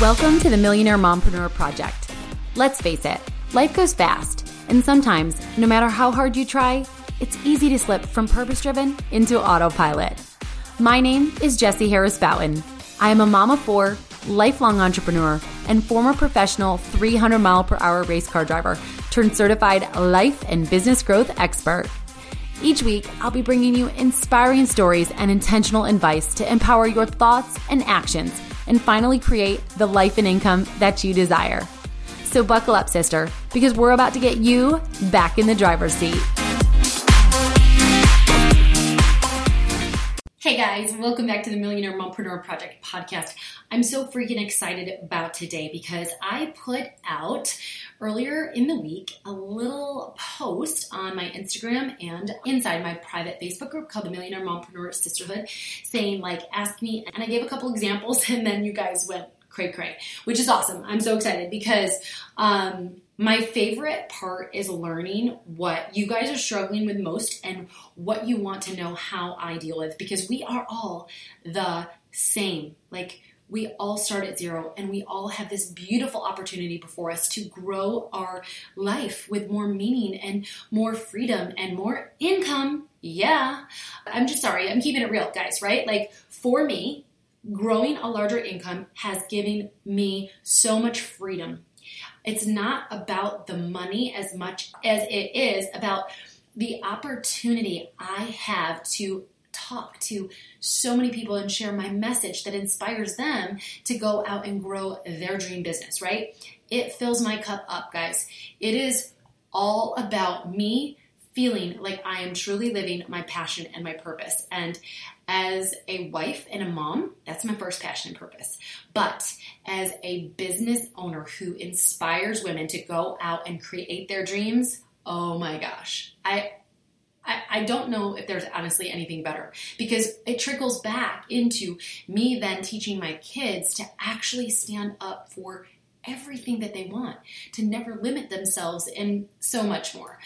Welcome to the Millionaire Mompreneur Project. Let's face it, life goes fast, and sometimes, no matter how hard you try, it's easy to slip from purpose driven into autopilot. My name is Jessie Harris Bouton. I am a mom of four, lifelong entrepreneur, and former professional 300 mile per hour race car driver turned certified life and business growth expert. Each week, I'll be bringing you inspiring stories and intentional advice to empower your thoughts and actions and finally create the life and income that you desire. So, buckle up, sister, because we're about to get you back in the driver's seat. Hey guys, welcome back to the Millionaire Mompreneur Project podcast. I'm so freaking excited about today because I put out earlier in the week a little on my Instagram and inside my private Facebook group called the Millionaire Mompreneur Sisterhood saying, like, ask me. And I gave a couple examples and then you guys went cray cray, which is awesome. I'm so excited because um, my favorite part is learning what you guys are struggling with most and what you want to know how I deal with because we are all the same. Like, we all start at zero and we all have this beautiful opportunity before us to grow our life with more meaning and more freedom and more income. Yeah. I'm just sorry. I'm keeping it real, guys, right? Like, for me, growing a larger income has given me so much freedom it's not about the money as much as it is about the opportunity I have to talk to so many people and share my message that inspires them to go out and grow their dream business, right? It fills my cup up, guys. It is all about me feeling like I am truly living my passion and my purpose. And as a wife and a mom, that's my first passion and purpose. But as a business owner who inspires women to go out and create their dreams, oh my gosh. I I, don't know if there's honestly anything better because it trickles back into me then teaching my kids to actually stand up for everything that they want, to never limit themselves, and so much more.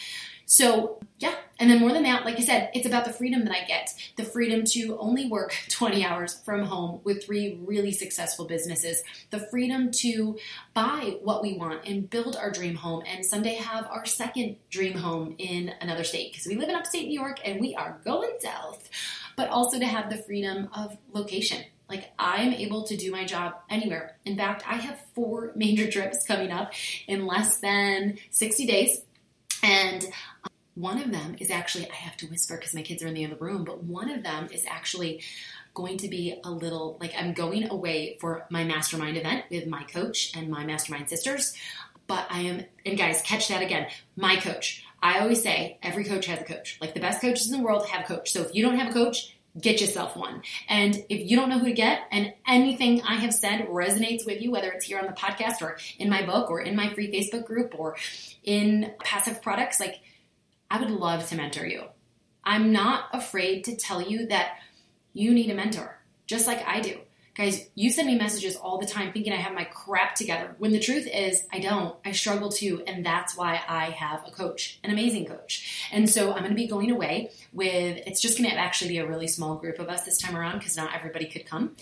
So, yeah. And then more than that, like I said, it's about the freedom that I get the freedom to only work 20 hours from home with three really successful businesses, the freedom to buy what we want and build our dream home, and someday have our second dream home in another state because we live in upstate New York and we are going south, but also to have the freedom of location. Like I'm able to do my job anywhere. In fact, I have four major trips coming up in less than 60 days. And um, one of them is actually, I have to whisper because my kids are in the other room, but one of them is actually going to be a little like I'm going away for my mastermind event with my coach and my mastermind sisters. But I am, and guys, catch that again. My coach. I always say every coach has a coach. Like the best coaches in the world have a coach. So if you don't have a coach, get yourself one. And if you don't know who to get and anything I have said resonates with you, whether it's here on the podcast or in my book or in my free Facebook group or in passive products, like I would love to mentor you. I'm not afraid to tell you that you need a mentor, just like I do. Guys, you send me messages all the time thinking I have my crap together when the truth is I don't. I struggle too. And that's why I have a coach, an amazing coach. And so I'm going to be going away with, it's just going to actually be a really small group of us this time around because not everybody could come.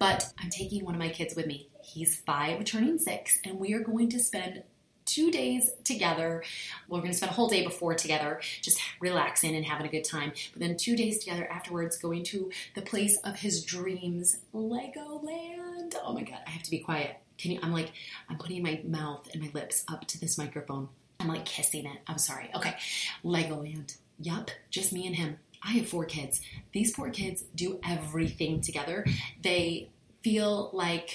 But I'm taking one of my kids with me. He's five, turning six, and we are going to spend two days together. We're going to spend a whole day before together, just relaxing and having a good time. But then two days together afterwards, going to the place of his dreams, Legoland. Oh my God, I have to be quiet. Can you? I'm like, I'm putting my mouth and my lips up to this microphone. I'm like kissing it. I'm sorry. Okay, Legoland. Yup, just me and him. I have four kids. These four kids do everything together. They feel like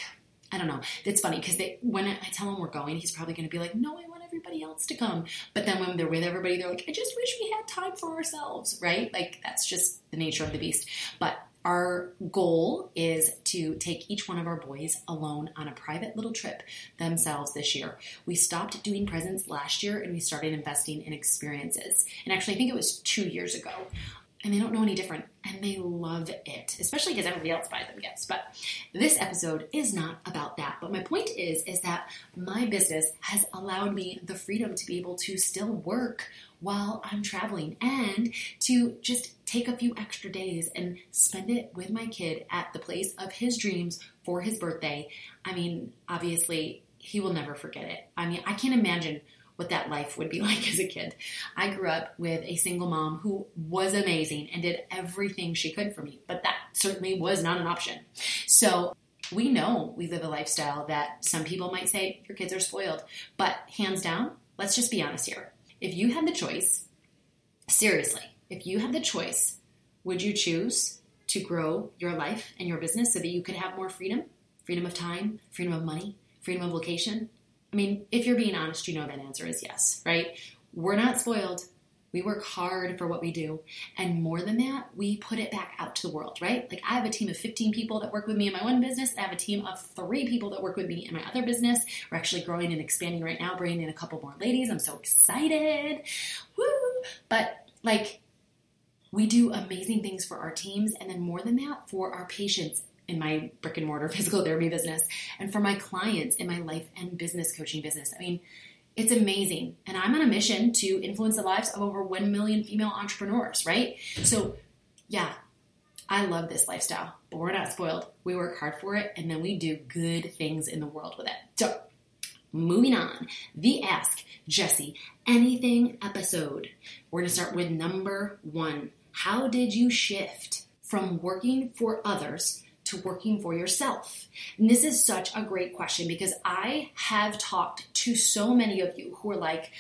I don't know. It's funny because they when I tell him we're going, he's probably going to be like, "No, I want everybody else to come." But then when they're with everybody, they're like, "I just wish we had time for ourselves." Right? Like that's just the nature of the beast. But our goal is to take each one of our boys alone on a private little trip themselves this year. We stopped doing presents last year and we started investing in experiences. And actually, I think it was two years ago and they don't know any different and they love it especially because everybody else buys them gifts but this episode is not about that but my point is is that my business has allowed me the freedom to be able to still work while I'm traveling and to just take a few extra days and spend it with my kid at the place of his dreams for his birthday. I mean, obviously, he will never forget it. I mean, I can't imagine what that life would be like as a kid. I grew up with a single mom who was amazing and did everything she could for me, but that certainly was not an option. So we know we live a lifestyle that some people might say your kids are spoiled, but hands down, let's just be honest here. If you had the choice, seriously, if you had the choice, would you choose to grow your life and your business so that you could have more freedom? Freedom of time, freedom of money, freedom of location? I mean, if you're being honest, you know that answer is yes, right? We're not spoiled. We work hard for what we do. And more than that, we put it back out to the world, right? Like I have a team of 15 people that work with me in my one business. I have a team of three people that work with me in my other business. We're actually growing and expanding right now, bringing in a couple more ladies. I'm so excited. Woo! But like, we do amazing things for our teams. And then more than that, for our patients in my brick and mortar physical therapy business and for my clients in my life and business coaching business. I mean, it's amazing. And I'm on a mission to influence the lives of over 1 million female entrepreneurs, right? So, yeah, I love this lifestyle, but we're not spoiled. We work hard for it and then we do good things in the world with it. So, moving on, the Ask Jessie Anything episode. We're going to start with number one. How did you shift from working for others to working for yourself? And this is such a great question because I have talked to so many of you who are like,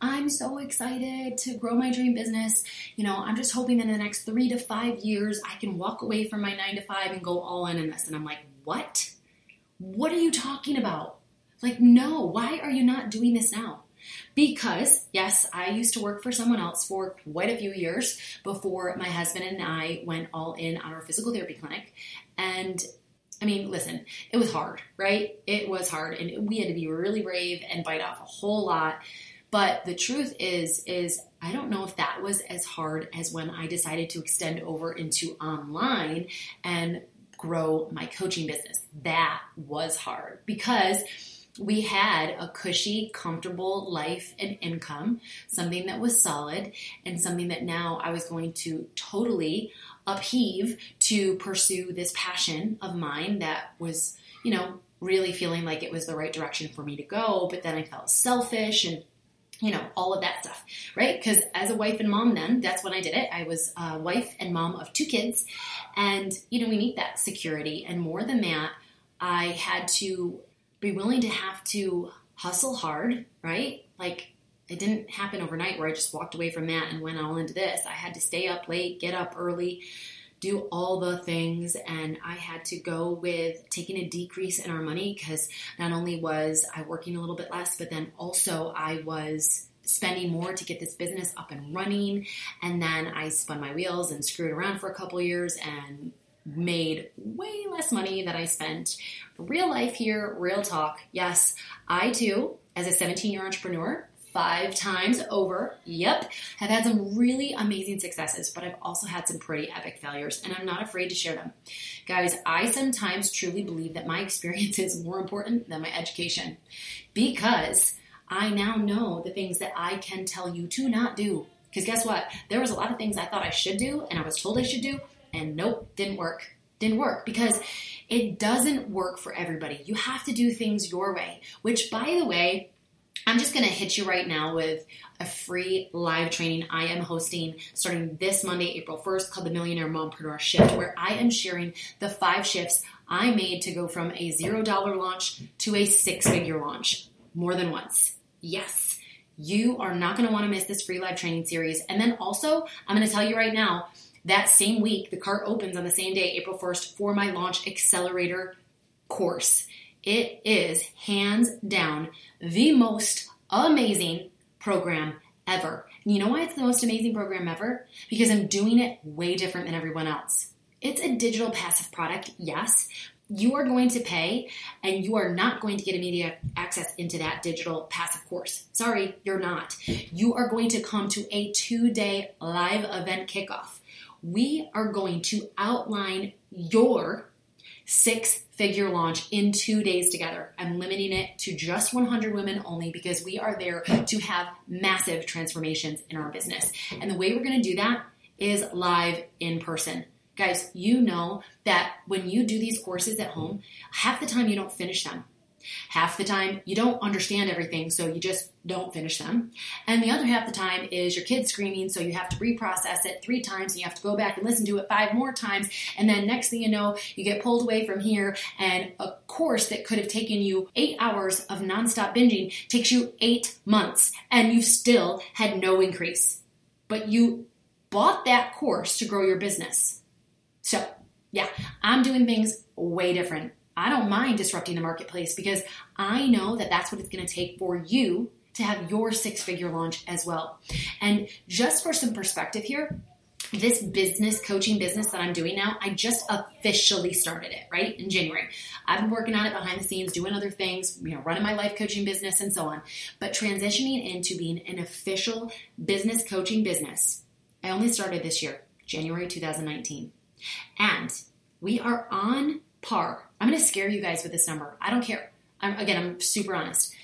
I'm so excited to grow my dream business. You know, I'm just hoping in the next three to five years, I can walk away from my nine to five and go all in in this. And I'm like, what? What are you talking about? Like, no, why are you not doing this now? Because, yes, I used to work for someone else for quite a few years before my husband and I went all in on our physical therapy clinic. And I mean, listen, it was hard, right? It was hard, and we had to be really brave and bite off a whole lot. But the truth is, is I don't know if that was as hard as when I decided to extend over into online and grow my coaching business. That was hard because we had a cushy, comfortable life and income, something that was solid, and something that now I was going to totally upheave to pursue this passion of mine that was, you know, really feeling like it was the right direction for me to go. But then I felt selfish and you know, all of that stuff, right? Because as a wife and mom, then that's when I did it. I was a wife and mom of two kids, and you know, we need that security. And more than that, I had to be willing to have to hustle hard, right? Like it didn't happen overnight where I just walked away from that and went all into this. I had to stay up late, get up early, do all the things, and I had to go with taking a decrease in our money because not only was I working a little bit less, but then also I was spending more to get this business up and running. And then I spun my wheels and screwed around for a couple years and made way less money than I spent. Real life here, real talk. Yes, I too, as a 17 year entrepreneur, five times over, yep, have had some really amazing successes, but I've also had some pretty epic failures, and I'm not afraid to share them. Guys, I sometimes truly believe that my experience is more important than my education because I now know the things that I can tell you to not do. Because guess what? There was a lot of things I thought I should do and I was told I should do, and nope, didn't work. Didn't work because it doesn't work for everybody. You have to do things your way, which, by the way, I'm just going to hit you right now with a free live training I am hosting starting this Monday, April 1st, called the Millionaire Mompreneur Shift, where I am sharing the five shifts I made to go from a zero dollar launch to a six figure launch more than once. Yes, you are not going to want to miss this free live training series. And then also, I'm going to tell you right now, that same week, the cart opens on the same day, April 1st, for my launch accelerator course. It is hands down the most amazing program ever. And you know why it's the most amazing program ever? Because I'm doing it way different than everyone else. It's a digital passive product, yes. You are going to pay and you are not going to get immediate access into that digital passive course. Sorry, you're not. You are going to come to a two day live event kickoff we are going to outline your six figure launch in two days together. I'm limiting it to just 100 women only because we are there to have massive transformations in our business. And the way we're going to do that is live in person. Guys, you know that when you do these courses at home, half the time you don't finish them. Half the time you don't understand everything, so you just don't finish them. And the other half the time is your kid screaming, so you have to reprocess it three times and you have to go back and listen to it five more times. And then next thing you know, you get pulled away from here, and a course that could have taken you eight hours of nonstop binging takes you eight months, and you still had no increase. But you bought that course to grow your business. So, yeah, I'm doing things way different. I don't mind disrupting the marketplace because I know that that's what it's going to take for you to have your six figure launch as well. And just for some perspective here, this business coaching business that I'm doing now, I just officially started it, right? In January. I've been working on it behind the scenes, doing other things, you know, running my life coaching business and so on. But transitioning into being an official business coaching business, I only started this year, January 2019. And we are on par. I'm going to scare you guys with this number. I don't care. I'm, again, I'm super honest.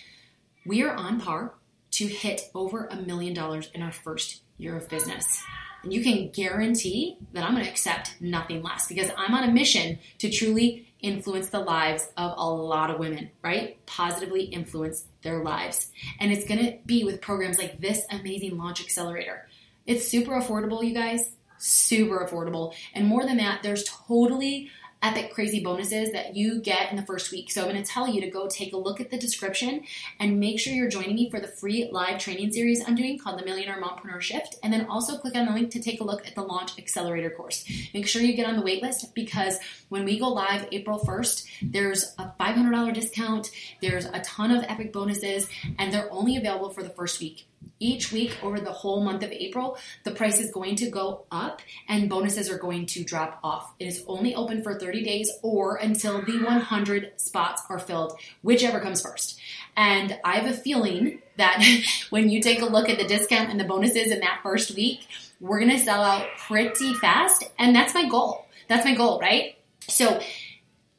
We are on par to hit over a million dollars in our first year of business. And you can guarantee that I'm going to accept nothing less because I'm on a mission to truly influence the lives of a lot of women, right? Positively influence their lives. And it's going to be with programs like this amazing launch accelerator. It's super affordable, you guys super affordable. And more than that, there's totally epic crazy bonuses that you get in the first week. So I'm going to tell you to go take a look at the description and make sure you're joining me for the free live training series I'm doing called the Millionaire Mompreneur Shift. And then also click on the link to take a look at the Launch Accelerator course. Make sure you get on the waitlist because when we go live April 1st, there's a $500 discount, there's a ton of epic bonuses, and they're only available for the first week. Each week over the whole month of April, the price is going to go up and bonuses are going to drop off. It is only open for 30 days or until the 100 spots are filled, whichever comes first. And I have a feeling that when you take a look at the discount and the bonuses in that first week, we're going to sell out pretty fast. And that's my goal. That's my goal, right? So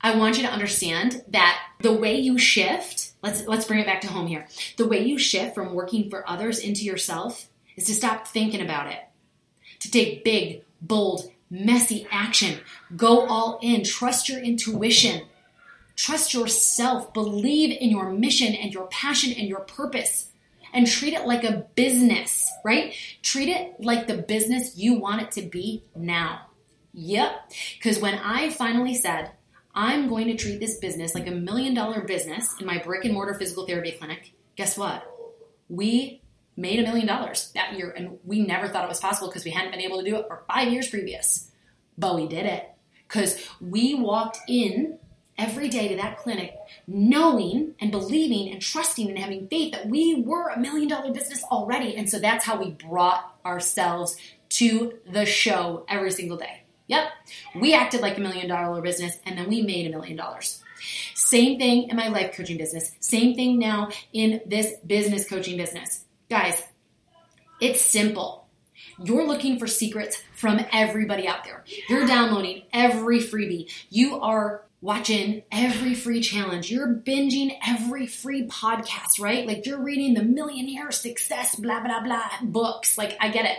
I want you to understand that the way you shift, let's let's bring it back to home here. The way you shift from working for others into yourself is to stop thinking about it. To take big, bold, messy action. Go all in. Trust your intuition. Trust yourself. Believe in your mission and your passion and your purpose. And treat it like a business, right? Treat it like the business you want it to be now. Yep. Because when I finally said, I'm going to treat this business like a million dollar business in my brick and mortar physical therapy clinic. Guess what? We made a million dollars that year, and we never thought it was possible because we hadn't been able to do it for five years previous. But we did it because we walked in every day to that clinic knowing and believing and trusting and having faith that we were a million dollar business already. And so that's how we brought ourselves to the show every single day. Yep. We acted like a million dollar business and then we made a million dollars. Same thing in my life coaching business. Same thing now in this business coaching business. Guys, it's simple. You're looking for secrets from everybody out there. You're downloading every freebie. You are watching every free challenge. You're binging every free podcast, right? Like you're reading the millionaire success, blah, blah, blah books. Like I get it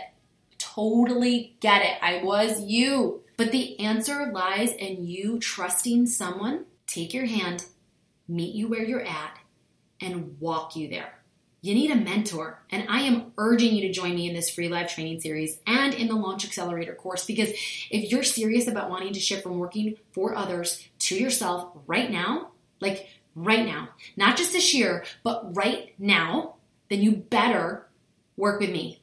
totally get it. I was you. But the answer lies in you trusting someone, take your hand, meet you where you're at, and walk you there. You need a mentor, and I am urging you to join me in this free live training series and in the Launch Accelerator course because if you're serious about wanting to shift from working for others to yourself right now, like right now, not just this year, but right now, then you better work with me.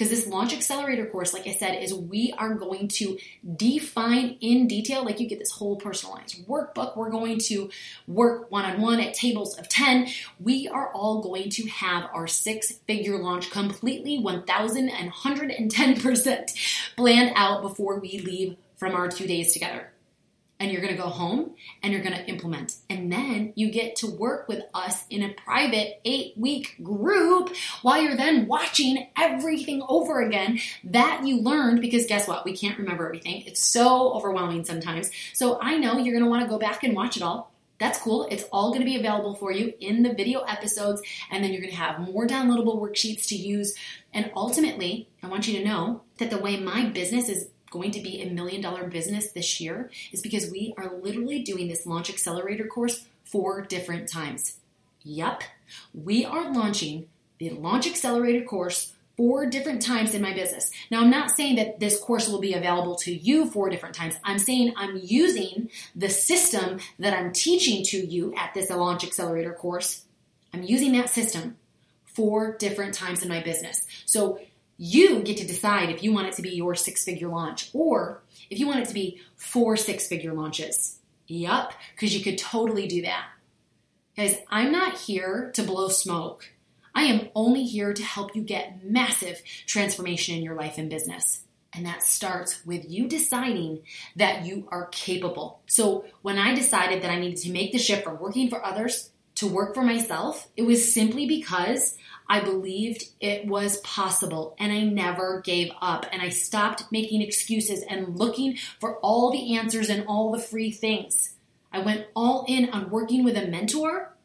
Because this launch accelerator course, like I said, is we are going to define in detail, like you get this whole personalized workbook. We're going to work one on one at tables of 10. We are all going to have our six figure launch completely 1,110% planned out before we leave from our two days together. And you're going to go home and you're going to implement. And then you get to work with us in a private eight week group while you're then watching everything over again that you learned because guess what? We can't remember everything. It's so overwhelming sometimes. So I know you're going to want to go back and watch it all. That's cool. It's all going to be available for you in the video episodes, and then you're going to have more downloadable worksheets to use. And ultimately, I want you to know that the way my business is going to be a million dollar business this year is because we are literally doing this launch accelerator course four different times. Yup, we are launching the launch accelerator course four different times in my business. Now, I'm not saying that this course will be available to you four different times. I'm saying I'm using the system that I'm teaching to you at this launch accelerator course. I'm using that system four different times in my business. So you get to decide if you want it to be your six figure launch or if you want it to be four six figure launches. Yup, because you could totally do that. Guys, I'm not here to blow smoke. I am only here to help you get massive transformation in your life and business. And that starts with you deciding that you are capable. So, when I decided that I needed to make the shift from working for others to work for myself, it was simply because I believed it was possible and I never gave up. And I stopped making excuses and looking for all the answers and all the free things. I went all in on working with a mentor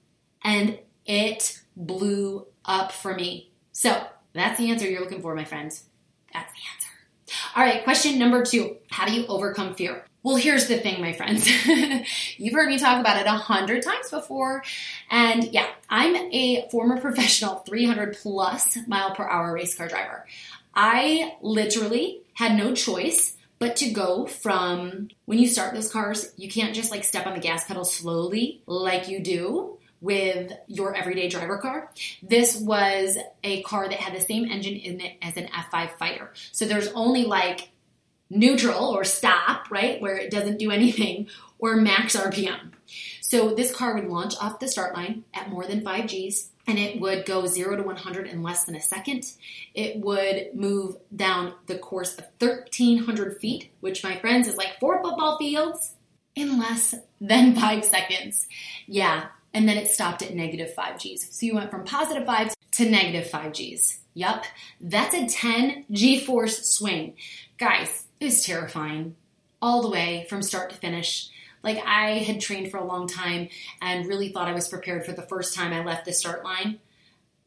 and it blew up for me. So that's the answer you're looking for, my friends. That's the answer. All right, question number two How do you overcome fear? Well, here's the thing, my friends. You've heard me talk about it a hundred times before. And yeah, I'm a former professional 300 plus mile per hour race car driver. I literally had no choice but to go from when you start those cars, you can't just like step on the gas pedal slowly like you do with your everyday driver car. This was a car that had the same engine in it as an F5 fighter. So there's only like neutral or stop, right, where it doesn't do anything, or max RPM. So this car would launch off the start line at more than 5 Gs and it would go 0 to 100 in less than a second. It would move down the course of 1,300 feet, which, my friends, is like four football fields in less than five seconds. Yeah, and then it stopped at negative 5 Gs. So you went from positive 5 to negative 5 Gs. Yup, that's a 10 G force swing. Guys, it was terrifying all the way from start to finish. Like I had trained for a long time and really thought I was prepared for the first time I left the start line.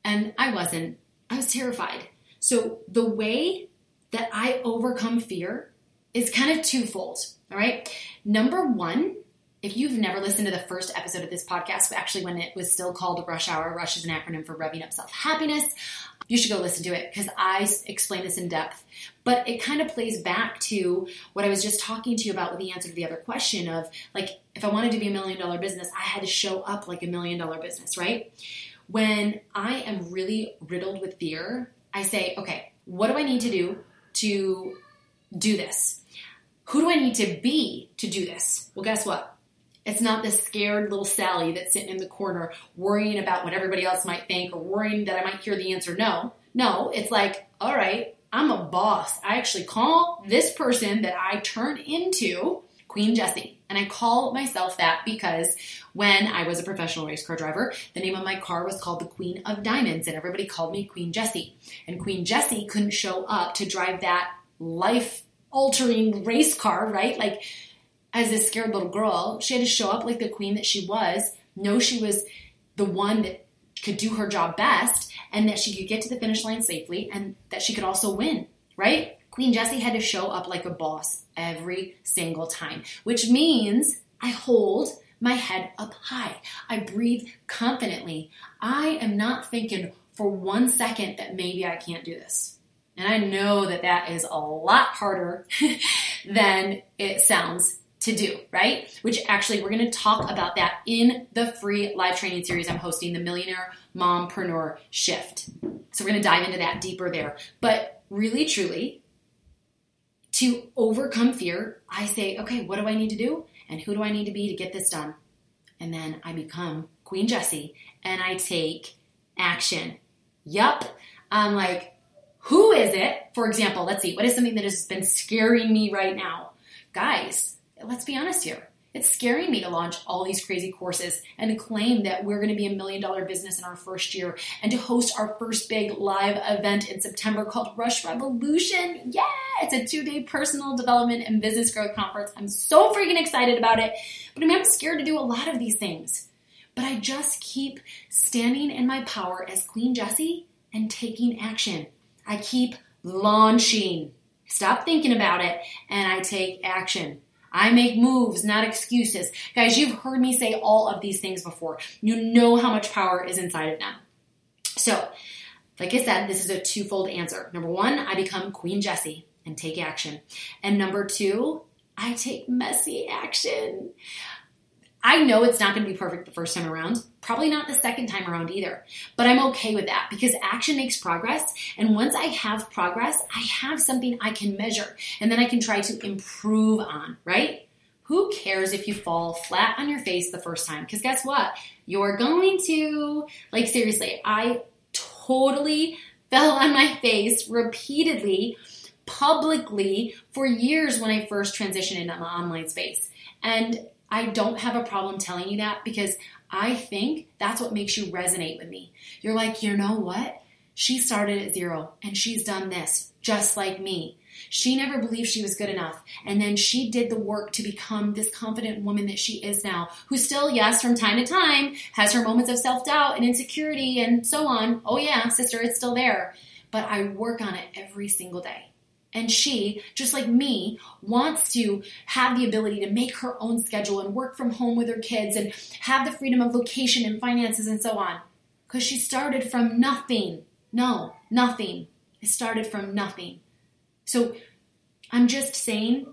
And I wasn't. I was terrified. So the way that I overcome fear is kind of twofold. All right. Number one, if you've never listened to the first episode of this podcast, actually when it was still called Rush Hour, Rush is an acronym for Revving Up Self Happiness, you should go listen to it because I explain this in depth. But it kind of plays back to what I was just talking to you about with the answer to the other question of like, if I wanted to be a million dollar business, I had to show up like a million dollar business, right? When I am really riddled with fear, I say, okay, what do I need to do to do this? Who do I need to be to do this? Well, guess what? It's not this scared little Sally that's sitting in the corner worrying about what everybody else might think or worrying that I might hear the answer no. No, it's like, all right, I'm a boss. I actually call this person that I turn into Queen Jessie. And I call myself that because when I was a professional race car driver, the name of my car was called the Queen of Diamonds, and everybody called me Queen Jessie. And Queen Jessie couldn't show up to drive that life altering race car, right? Like as this scared little girl, she had to show up like the queen that she was, know she was the one that could do her job best, and that she could get to the finish line safely, and that she could also win, right? Queen Jessie had to show up like a boss every single time, which means I hold my head up high. I breathe confidently. I am not thinking for one second that maybe I can't do this. And I know that that is a lot harder than it sounds to do, right? Which actually, we're going to talk about that in the free live training series I'm hosting, the Millionaire Mompreneur Shift. So, we're going to dive into that deeper there. But really, truly, to overcome fear, I say, okay, what do I need to do? And who do I need to be to get this done? And then I become Queen Jessie and I take action. Yup. I'm like, who is it? For example, let's see, what is something that has been scaring me right now? Guys, let's be honest here. It's scaring me to launch all these crazy courses and to claim that we're going to be a million dollar business in our first year and to host our first big live event in September called Rush Revolution. Yeah, it's a two day personal development and business growth conference. I'm so freaking excited about it, but I mean I'm scared to do a lot of these things. But I just keep standing in my power as Queen Jessie and taking action. I keep launching. Stop thinking about it and I take action. I make moves, not excuses. Guys, you've heard me say all of these things before. You know how much power is inside of them. So, like I said, this is a twofold answer. Number one, I become Queen Jessie and take action. And number two, I take messy action. I know it's not going to be perfect the first time around, probably not the second time around either, but I'm okay with that because action makes progress. And once I have progress, I have something I can measure and then I can try to improve on, right? Who cares if you fall flat on your face the first time? Because guess what? You're going to. Like, seriously, I totally fell on my face repeatedly, publicly, for years when I first transitioned into the online space. And I don't have a problem telling you that because I think that's what makes you resonate with me. You're like, you know what? She started at zero and she's done this just like me. She never believed she was good enough. And then she did the work to become this confident woman that she is now, who still, yes, from time to time has her moments of self doubt and insecurity and so on. Oh, yeah, sister, it's still there. But I work on it every single day. And she, just like me, wants to have the ability to make her own schedule and work from home with her kids and have the freedom of location and finances and so on. Because she started from nothing. No, nothing. It started from nothing. So I'm just saying,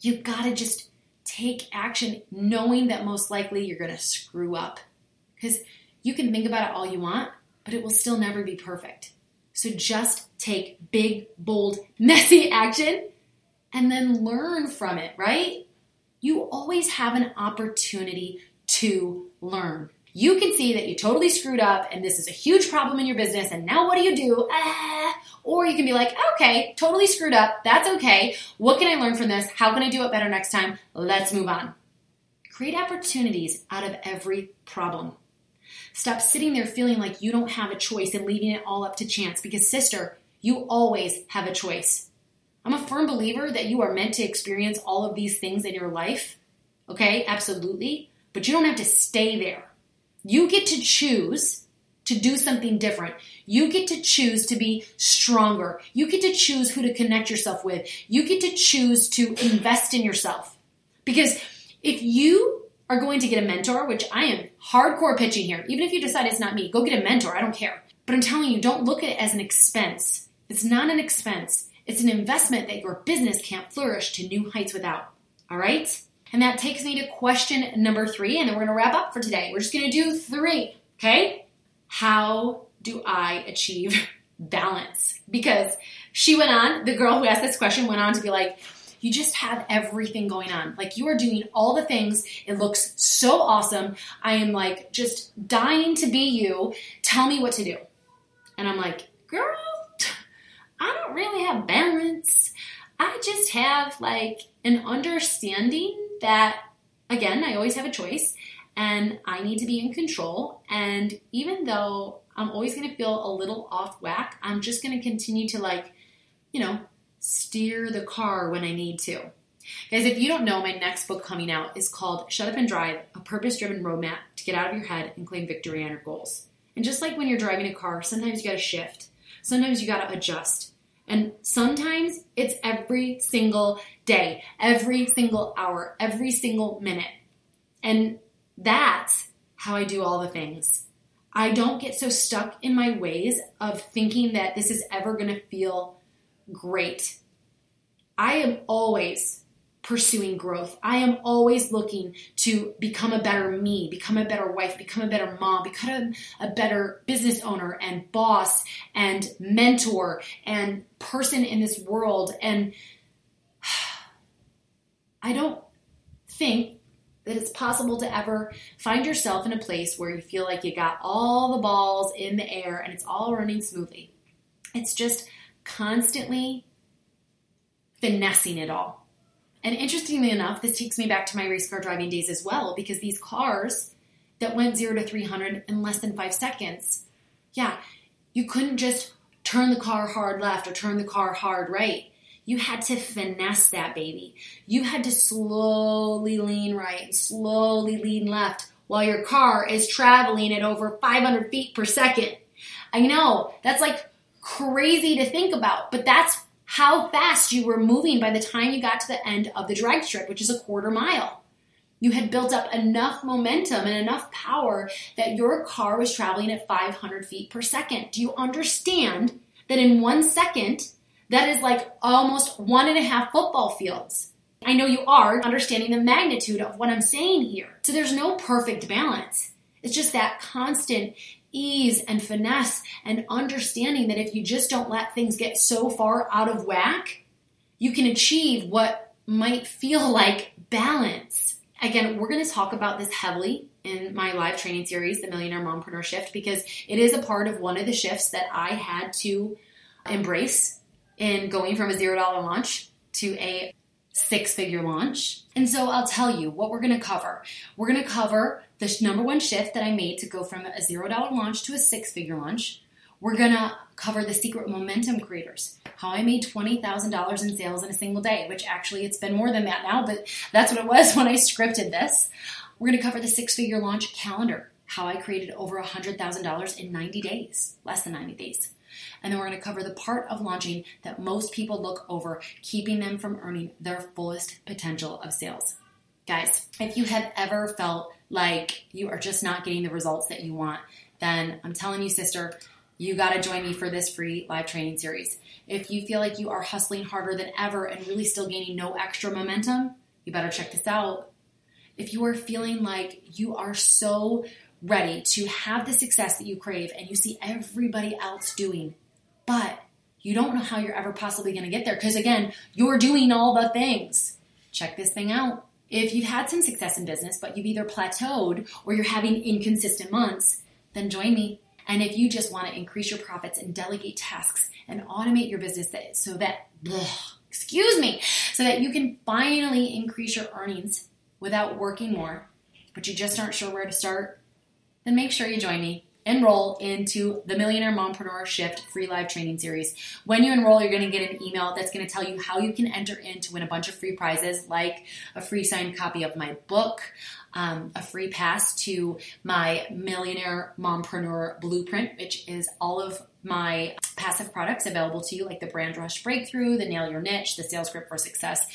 you gotta just take action knowing that most likely you're gonna screw up. Because you can think about it all you want, but it will still never be perfect. So just take big, bold, messy action and then learn from it, right? You always have an opportunity to learn. You can see that you totally screwed up and this is a huge problem in your business, and now what do you do? Ah. Or you can be like, okay, totally screwed up. That's okay. What can I learn from this? How can I do it better next time? Let's move on. Create opportunities out of every problem. Stop sitting there feeling like you don't have a choice and leaving it all up to chance because, sister, you always have a choice. I'm a firm believer that you are meant to experience all of these things in your life. Okay, absolutely. But you don't have to stay there. You get to choose to do something different. You get to choose to be stronger. You get to choose who to connect yourself with. You get to choose to invest in yourself. Because if you are going to get a mentor, which I am hardcore pitching here. Even if you decide it's not me, go get a mentor. I don't care. But I'm telling you, don't look at it as an expense. It's not an expense. It's an investment that your business can't flourish to new heights without. All right? And that takes me to question number three, and then we're to wrap up for today. We're just to do three, okay? How do I achieve balance? Because she went on, the girl who asked this question went on to be like, you just have everything going on. Like you are doing all the things. It looks so awesome. I am like just dying to be you. Tell me what to do. And I'm like, girl, I don't really have balance. I just have like an understanding that, again, I always have a choice and I need to be in control. And even though I'm always going to feel a little off whack, I'm just going to continue to like, you know, steer the car when I need to. Guys, if you don't know, my next book coming out is called Shut Up and Drive A Purpose Driven Roadmap to Get Out of Your Head and Claim Victory on Your Goals. And just like when you're driving a car, sometimes you gotta shift, sometimes you gotta adjust. And sometimes it's every single day, every single hour, every single minute. And that's how I do all the things. I don't get so stuck in my ways of thinking that this is ever gonna feel great. I am always pursuing growth. I am always looking to become a better me, become a better wife, become a better mom, become a better business owner and boss and mentor and person in this world. And I don't think that it's possible to ever find yourself in a place where you feel like you got all the balls in the air and it's all running smoothly. It's just constantly finessing it all. And interestingly enough, this takes me back to my race car driving days as well, because these cars that went zero to 300 in less than five seconds, yeah, you couldn't just turn the car hard left or turn the car hard right. You had to finesse that baby. You had to slowly lean right and slowly lean left while your car is traveling at over 500 feet per second. I know that's like crazy to think about, but that's how fast you were moving by the time you got to the end of the drag strip, which is a quarter mile. You had built up enough momentum and enough power that your car was traveling at 500 feet per second. Do you understand that in one second, that is like almost one and a half football fields? I know you are understanding the magnitude of what I'm saying here. So there's no perfect balance. It's just that constant ease and finesse and understanding that if you just don't let things get so far out of whack, you can achieve what might feel like balance. Again, we're going to talk about this heavily in my live training series, the Millionaire Mompreneur Shift, because it is a part of one of the shifts that I had to embrace in going from a zero dollar launch to a six figure launch. And so I'll tell you what we're going to cover. We're going to cover the number one shift that I made to go from a zero dollar launch to a six figure launch. We're to cover the secret momentum creators, how I made $20,000 in sales in a single day, which actually it's been more than that now, but that's what it was when I scripted this. We're to cover the six figure launch calendar, how I created over $100,000 in 90 days, less than 90 days. And then we're going to cover the part of launching that most people look over, keeping them from earning their fullest potential of sales. Guys, if you have ever felt like you are just not getting the results that you want, then I'm telling you, sister, you got to join me for this free live training series. If you feel like you are hustling harder than ever and really still gaining no extra momentum, you better check this out. If you are feeling like you are so ready to have the success that you crave and you see everybody else doing, but you don't know how you're ever possibly going to get there because, again, you're doing all the things. Check this thing out. If you've had some success in business, but you've either plateaued or you're having inconsistent months, then join me. And if you just want to increase your profits and delegate tasks and automate your business so that, excuse me, so that you can finally increase your earnings without working more, but you just aren't sure where to start, then make sure you join me. Enroll into the Millionaire Mompreneur Shift free live training series. When you enroll, you're going to get an email that's going to tell you how you can enter in to win a bunch of free prizes, like a free signed copy of my book, um, a free pass to my Millionaire Mompreneur Blueprint, which is all of my passive products available to you, like the Brand Rush Breakthrough, the Nail Your Niche, the Sales Script for Success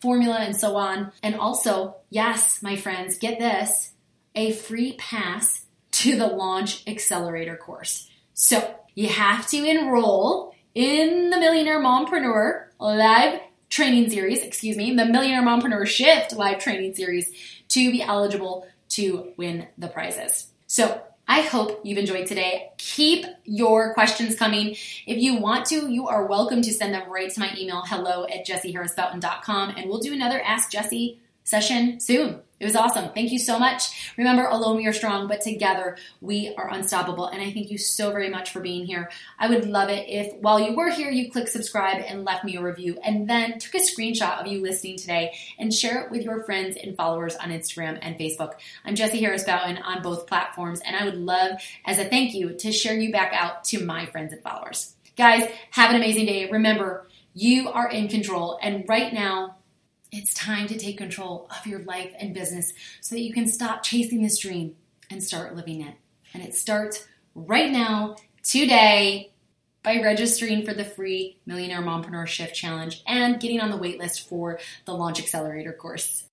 formula, and so on. And also, yes, my friends, get this a free pass to the Launch Accelerator course. So you have to enroll in the Millionaire Mompreneur live training series, excuse me, the Millionaire Mompreneur Shift live training series to be eligible to win the prizes. So I hope you've enjoyed today. Keep your questions coming. If you want to, you are welcome to send them right to my email, hello at jessieharrisbouton.com, and we'll do another Ask Jessie session soon. It was awesome. Thank you so much. Remember, alone we are strong, but together we are unstoppable. And I thank you so very much for being here. I would love it if while you were here, you clicked subscribe and left me a review and then took a screenshot of you listening today and share it with your friends and followers on Instagram and Facebook. I'm Jessie Harris Bouton on both platforms, and I would love, as a thank you, to share you back out to my friends and followers. Guys, have an amazing day. Remember, you are in control, and right now, it's time to take control of your life and business so that you can stop chasing this dream and start living it. And it starts right now, today, by registering for the free Millionaire Mompreneur Shift Challenge and getting on the waitlist for the Launch Accelerator course.